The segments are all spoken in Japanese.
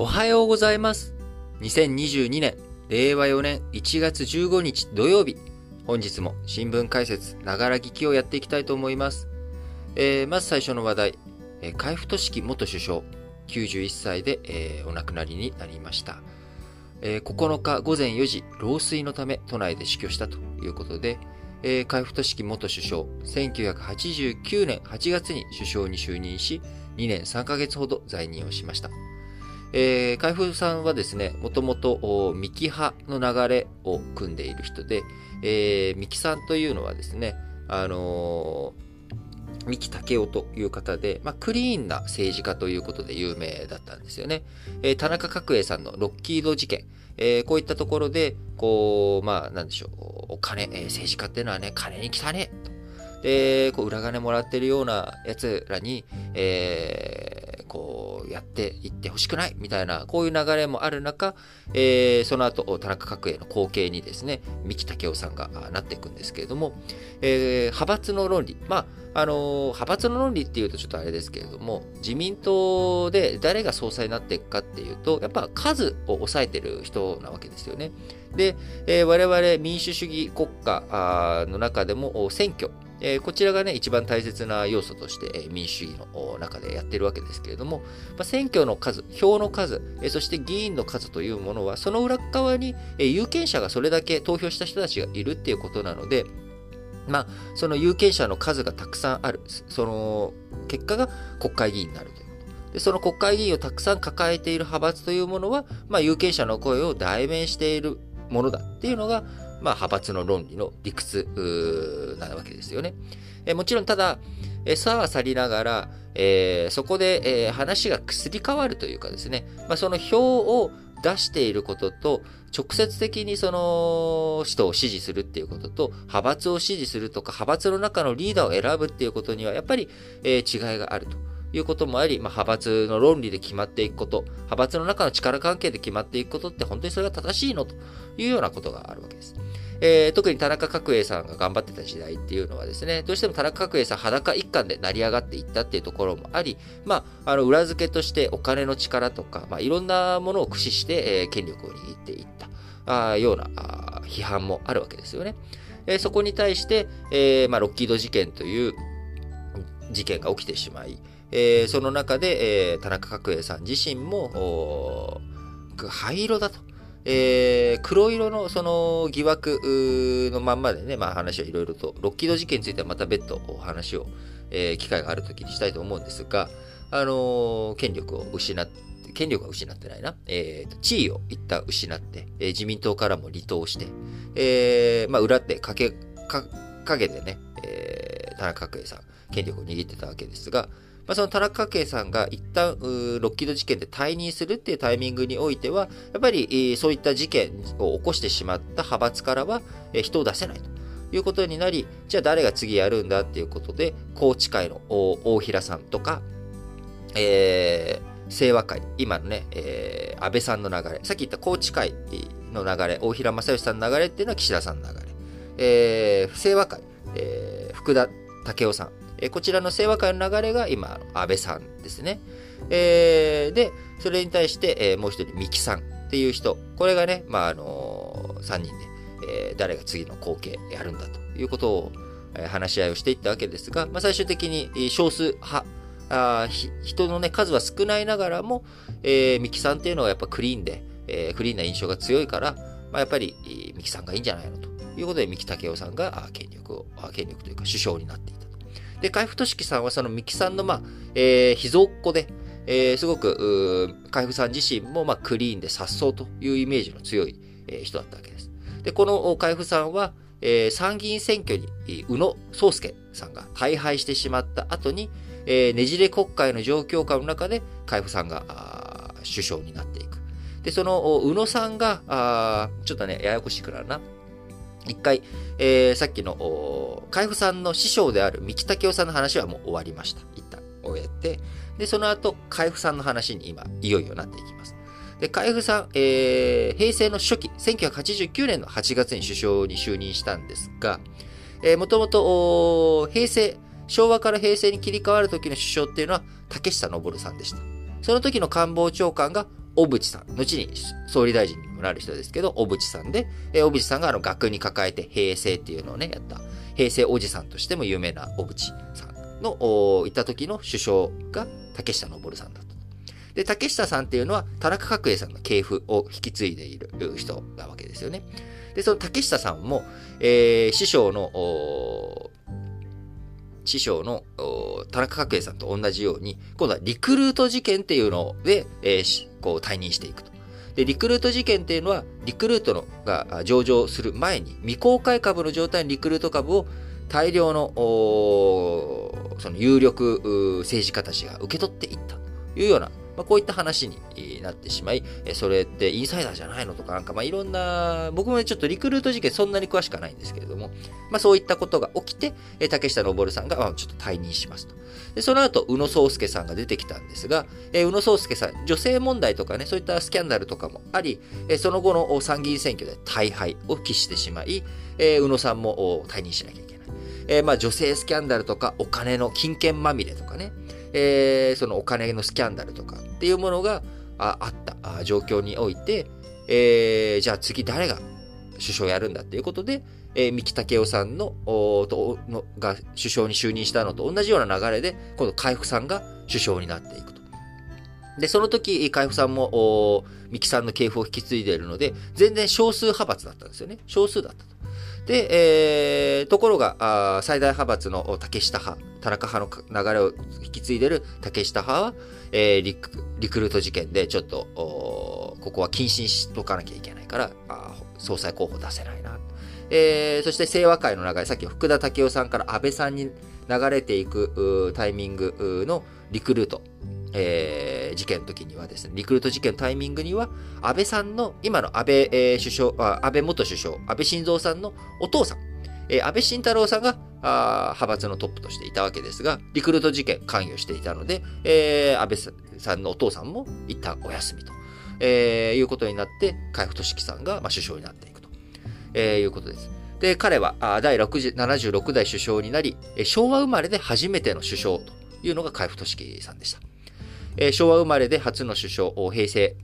おはようございます。2022年、令和4年1月15日土曜日。本日も新聞解説、ながら聞きをやっていきたいと思います。えーまず最初の話題、えー海部俊樹元首相、91歳で、えーお亡くなりになりました。えー9日午前4時、老衰のため都内で死去したということで、えー海部俊樹元首相、1989年8月に首相に就任し、2年3ヶ月ほど在任をしました。えー、海部さんはですね、もともと三木派の流れを組んでいる人で、えー、三木さんというのはですね、あのー三木武夫という方で、まあ、クリーンな政治家ということで有名だったんですよね。えー田中角栄さんのロッキード事件、えーこういったところで、こう、まあ、なんでしょう、お金、えー政治家っていうのはね、金に来たね、と。で、こう、裏金もらってるような奴らに、えー、やっていってほしくない、みたいな、こういう流れもある中、えーその後、田中角栄の後継にですね、三木武夫さんがなっていくんですけれども、えー派閥の論理。まあ、あのー派閥の論理っていうとちょっとあれですけれども、自民党で誰が総裁になっていくかっていうと、やっぱ数を抑えてる人なわけですよね。で、えー我々民主主義国家の中でも選挙、えこちらがね、一番大切な要素として、え民主主義の中でやってるわけですけれども、ま、選挙の数、票の数、えそして議員の数というものは、その裏側に、え有権者がそれだけ投票した人たちがいるっていうことなので、まあ、その有権者の数がたくさんある、その結果が国会議員になるということ。で、その国会議員をたくさん抱えている派閥というものは、まあ、有権者の声を代弁しているものだっていうのが、まあ、派閥の論理の理屈なわけですよね。えもちろん、ただ、えさは去りながら、えーそこで、えー話がすり替わるというかですね、まあ、その票を出していることと、直接的にその人を支持するっていうことと、派閥を支持するとか、派閥の中のリーダーを選ぶっていうことには、やっぱり、えー違いがあると。いうこともあり、まあ、派閥の論理で決まっていくこと、派閥の中の力関係で決まっていくことって本当にそれが正しいのというようなことがあるわけです。えー特に田中角栄さんが頑張ってた時代っていうのはですね、どうしても田中角栄さん裸一貫で成り上がっていったっていうところもあり、まあ、あの裏付けとしてお金の力とか、まあ、いろんなものを駆使して、えー権力を握っていったあようなあ批判もあるわけですよね。えーそこに対して、えーまあ、ロッキード事件という事件が起きてしまい、えーその中で、えー田中角栄さん自身も、灰色だと。えー黒色のその疑惑のまんまでね、まあ話はいろいろと、ロッキード事件についてはまた別途お話を、えー機会がある時にしたいと思うんですが、あのー権力を失って、権力は失ってないな、えー地位を一旦失って、えー自民党からも離党して、えーまあ裏で影、か影でね、えー田中角栄さん、権力を握ってたわけですが、まあ、その田中圭さんが一旦ロッキード事件で退任するっていうタイミングにおいては、やっぱりそういった事件を起こしてしまった派閥からは人を出せないと。いうことになり、じゃあ誰が次やるんだっていうことで、宏池会の大平さんとか、えー、清和会、今のね、えー安倍さんの流れ、さっき言った宏池会の流れ、大平正義さんの流れっていうのは岸田さんの流れ、えー、清和会、えー福田武雄さん、えこちらの清和会の流れが今、安倍さんですね。えーで、それに対して、えーもう一人、三木さんっていう人、これがね、まあ、あのー、3人で、えー誰が次の後継やるんだということを、え話し合いをしていったわけですが、まあ、最終的に少数派、あ人のね、数は少ないながらも、えー、三木さんっていうのはやっぱクリーンで、えクリーンな印象が強いから、まあ、やっぱり、三木さんがいいんじゃないのということで、三木武夫さんが権力を、権力というか首相になっていた。で、海部俊樹さんはその三木さんの、まあ、えー秘蔵っ子で、えーすごく、海部さん自身も、まあ、クリーンで颯爽というイメージの強い、えー人だったわけです。で、この海部さんは、えー参議院選挙に、宇野宗介さんが大敗してしまった後に、えーねじれ国会の状況下の中で、海部さんが首相になっていく。で、その、宇野さんが、あちょっとね、ややこしくなるな。一回、えーさっきの、海部さんの師匠である三木武夫さんの話はもう終わりました。一旦終えて、で、その後、海部さんの話に今、いよいよなっていきます。で、海部さん、えー平成の初期、1989年の8月に首相に就任したんですが、えー、もともと、平成、昭和から平成に切り替わる時の首相っていうのは、竹下登さんでした。その時の官房長官が小渕さん、後に総理大臣にもなる人ですけど、小渕さんで、えー、小渕さんがあの額に抱えて平成っていうのをね、やった、平成おじさんとしても有名な小渕さんの、行った時の首相が竹下登さんだと。で、竹下さんっていうのは、田中角栄さんの系譜を引き継いでいる人なわけですよね。で、その竹下さんも、えー、師匠の、師匠の田中角栄さんと同じように、今度はリクルート事件っていうので、えー、こう退任していくと。で、リクルート事件っていうのは、リクルートのが上場する前に、未公開株の状態のリクルート株を大量の、その有力政治家たちが受け取っていったというようなまあ、こういった話になってしまい、それってインサイダーじゃないのとかなんか、まあ、いろんな、僕もね、ちょっとリクルート事件そんなに詳しくはないんですけれども、まあ、そういったことが起きて、竹下登さんが、まあ、ちょっと退任しますと。で、その後、宇野宗介さんが出てきたんですが、え宇野宗介さん、女性問題とかね、そういったスキャンダルとかもあり、えその後の参議院選挙で大敗を喫してしまい、え宇野さんも退任しなきゃいけない。えまあ、女性スキャンダルとか、お金の金券まみれとかね、えー、そのお金のスキャンダルとかっていうものがあった状況において、えー、じゃあ次誰が首相やるんだっていうことで、えー、三木武夫さんのとのが首相に就任したのと同じような流れで、今度海部さんが首相になっていくと。で、その時、海部さんも、三木さんの系譜を引き継いでいるので、全然少数派閥だったんですよね。少数だったと。で、えー、ところが、あ最大派閥の竹下派、田中派の流れを引き継いでる竹下派は、えー、リクリクルート事件でちょっと、ここは謹慎しとかなきゃいけないから、あ総裁候補出せないな。えー、そして清和会の流れ、さっき福田武雄さんから安倍さんに流れていくタイミングのリクルート。えー、事件の時にはですね、リクルート事件のタイミングには、安倍さんの、今の安倍、えー、首相、安倍元首相、安倍晋三さんのお父さん、えー、安倍晋太郎さんがあ派閥のトップとしていたわけですが、リクルート事件関与していたので、えー、安倍さんのお父さんも一旦お休みと、えー、いうことになって、海部俊樹さんが、まあ、首相になっていくと、えー、いうことです。で、彼はあ第76代首相になり、昭和生まれで初めての首相というのが海部俊樹さんでした。えー、昭和生まれで初の首相、平成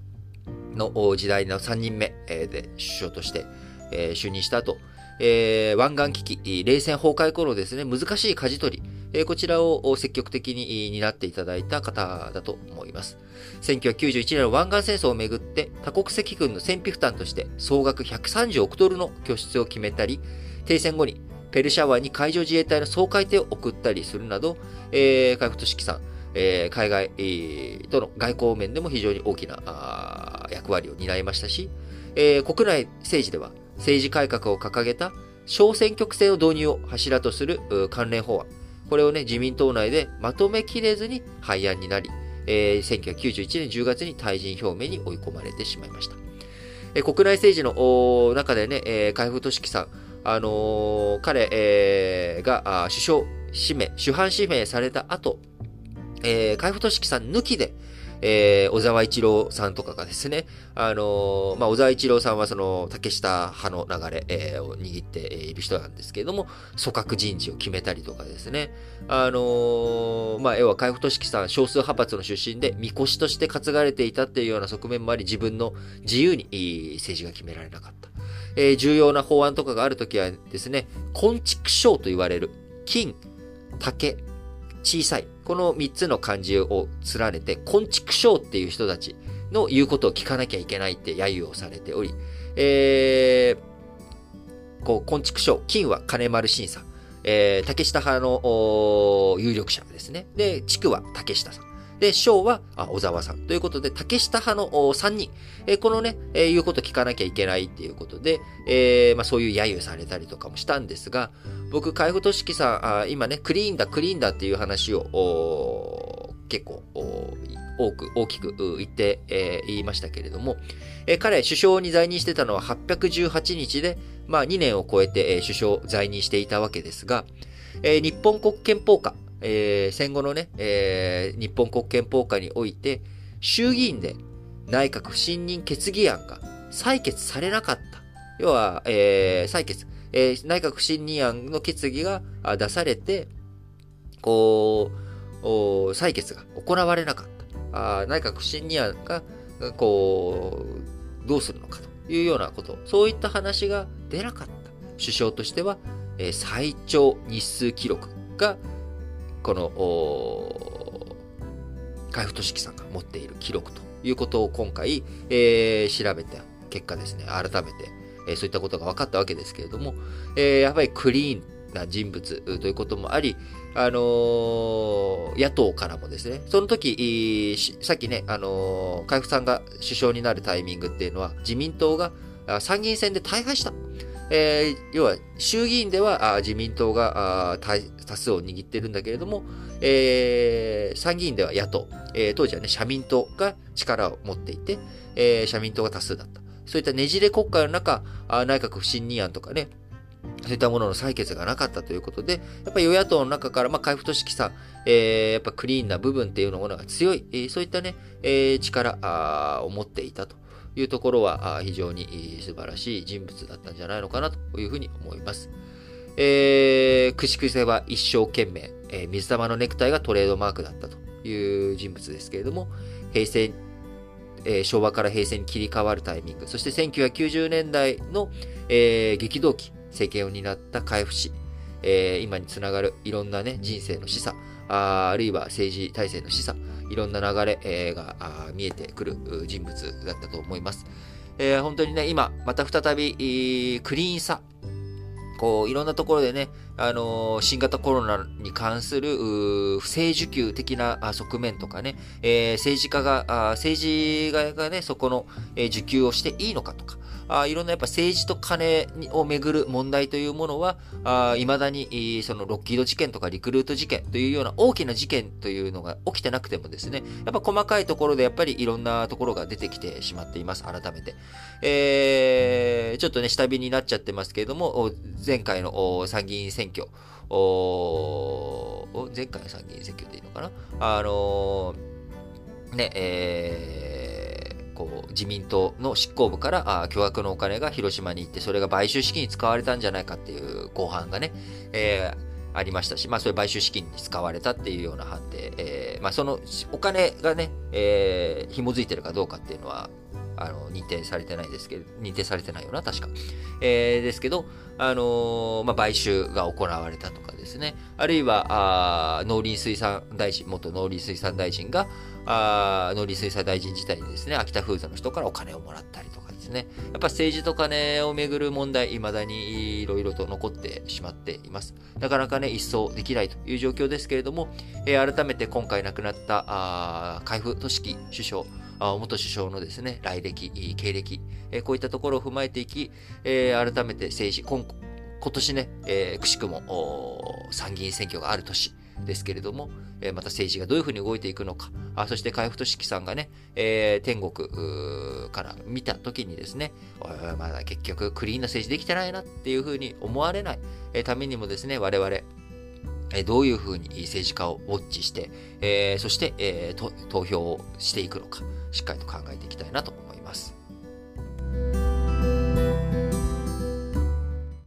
の時代の3人目で首相として、えー、就任した後、えー、湾岸危機、冷戦崩壊頃ですね、難しい舵取り、えー、こちらを積極的に担っていただいた方だと思います。1991年の湾岸戦争をめぐって、多国籍軍の戦費負担として総額130億ドルの拠出を決めたり、停戦後にペルシャ湾に海上自衛隊の総会艇を送ったりするなど、えー、海部俊樹さん、えー、海外、えー、との外交面でも非常に大きな役割を担いましたし、えー、国内政治では政治改革を掲げた小選挙区制の導入を柱とする関連法案。これをね、自民党内でまとめきれずに廃案になり、えー、1991年10月に退陣表明に追い込まれてしまいました。えー、国内政治の中でね、えー、海部俊樹さん、あのー、彼、えー、が首相指名、主犯指名された後、えー、海部俊樹さん抜きで、えー、小沢一郎さんとかがですね、あのー、まあ、小沢一郎さんはその、竹下派の流れ、えー、を握っている人なんですけれども、組閣人事を決めたりとかですね、あのー、まあ、要は海部俊樹さん、少数派閥の出身で、みこしとして担がれていたっていうような側面もあり、自分の自由に政治が決められなかった。えー、重要な法案とかがあるときはですね、昆虫賞と言われる、金、竹、小さい。この3つの漢字を連ねて、昆畜症っていう人たちの言うことを聞かなきゃいけないって揶揄をされており、えー、こう、昆畜症、金は金丸審査、えー、竹下派の有力者ですね。で、地区は竹下さん。で、章は小沢さん。ということで、竹下派の3人。えー、このね、えー、言うこと聞かなきゃいけないっていうことで、えー、まあそういう揶揄されたりとかもしたんですが、僕、海部俊樹さんあ、今ね、クリーンだ、クリーンだっていう話を、結構、多く、大きく言って、えー、言いましたけれども、えー、彼、首相に在任してたのは818日で、まあ2年を超えて、えー、首相在任していたわけですが、えー、日本国憲法下、えー、戦後のね、えー、日本国憲法下において、衆議院で内閣不信任決議案が採決されなかった。要は、えー、採決、えー、内閣不信任案の決議が出されて、こう、採決が行われなかった。あ内閣不信任案がこう、どうするのかというようなこと、そういった話が出なかった首相としては、えー、最長日数記録が、この、海部俊樹さんが持っている記録ということを今回、えー、調べた結果ですね、改めて、えー、そういったことが分かったわけですけれども、えー、やっぱりクリーンな人物ということもあり、あのー、野党からもですね、その時、さっきね、あのー、海部さんが首相になるタイミングっていうのは、自民党が参議院選で大敗した。えー、要は衆議院では自民党が多数を握ってるんだけれども、えー、参議院では野党、えー、当時はね、社民党が力を持っていて、え、社民党が多数だった。そういったねじれ国会の中、内閣不信任案とかね、そういったものの採決がなかったということで、やっぱり与野党の中から、まあ、海部俊樹さん、えー、やっぱクリーンな部分っていうものが強い、えー、そういったね、えー、力を持っていたというところは非常に素晴らしい人物だったんじゃないのかなというふうに思います。えー、くしくせは一生懸命、えー、水玉のネクタイがトレードマークだったという人物ですけれども、平成、えー、昭和から平成に切り替わるタイミング、そして1990年代の、えー、激動期、政権を担った海部氏、えー、今につながるいろんなね、人生の示唆、ああるいは政治体制の示唆、いろんな流れ、えー、が見えてくる人物だったと思います。えー、本当にね、今、また再び、クリーンさ、こう、いろんなところでね、あのー、新型コロナに関する、不正受給的な側面とかね、えー、政治家が、政治家がね、そこの、えー、受給をしていいのかとか、あいろんなやっぱ政治と金をめぐる問題というものは、あ未だに、そのロッキード事件とかリクルート事件というような大きな事件というのが起きてなくてもですね、やっぱ細かいところでやっぱりいろんなところが出てきてしまっています、改めて。えー、ちょっとね、下火になっちゃってますけれども、前回の参議院選挙、前回の参議院選挙でいいのかな？あのー、ね、えーこう自民党の執行部からあ巨額のお金が広島に行って、それが買収資金に使われたんじゃないかっていう公判がね、えー、ありましたし、まあ、それ買収資金に使われたっていうような判定、えー、まあ、そのお金がね、えー、紐づいてるかどうかっていうのは、あの、認定されてないですけど、認定されてないよな、確か。えー、ですけど、あのー、まあ、買収が行われたとかですね、あるいは、あ農林水産大臣、元農林水産大臣が、あ農林水産大臣自体にですね、秋田フーズの人からお金をもらったりとかですね、やっぱ政治と金をめぐる問題、未だにいろいろと残ってしまっています。なかなかね、一掃できないという状況ですけれども、えー、改めて今回亡くなったあ海部俊樹首相、元首相のですね、来歴、経歴、え、こういったところを踏まえていき、えー、改めて政治、今今年ね、えー、くしくも参議院選挙がある年ですけれども、え、また政治がどういうふうに動いていくのか、あそして海部俊樹さんがね、えー、天国から見た時にですね、まだ結局クリーンな政治できてないなっていうふうに思われない、え、ためにもですね、我々、えどういうふうに政治家をウォッチして、えー、そして、えー、投票をしていくのか、しっかりと考えていきたいなと思います。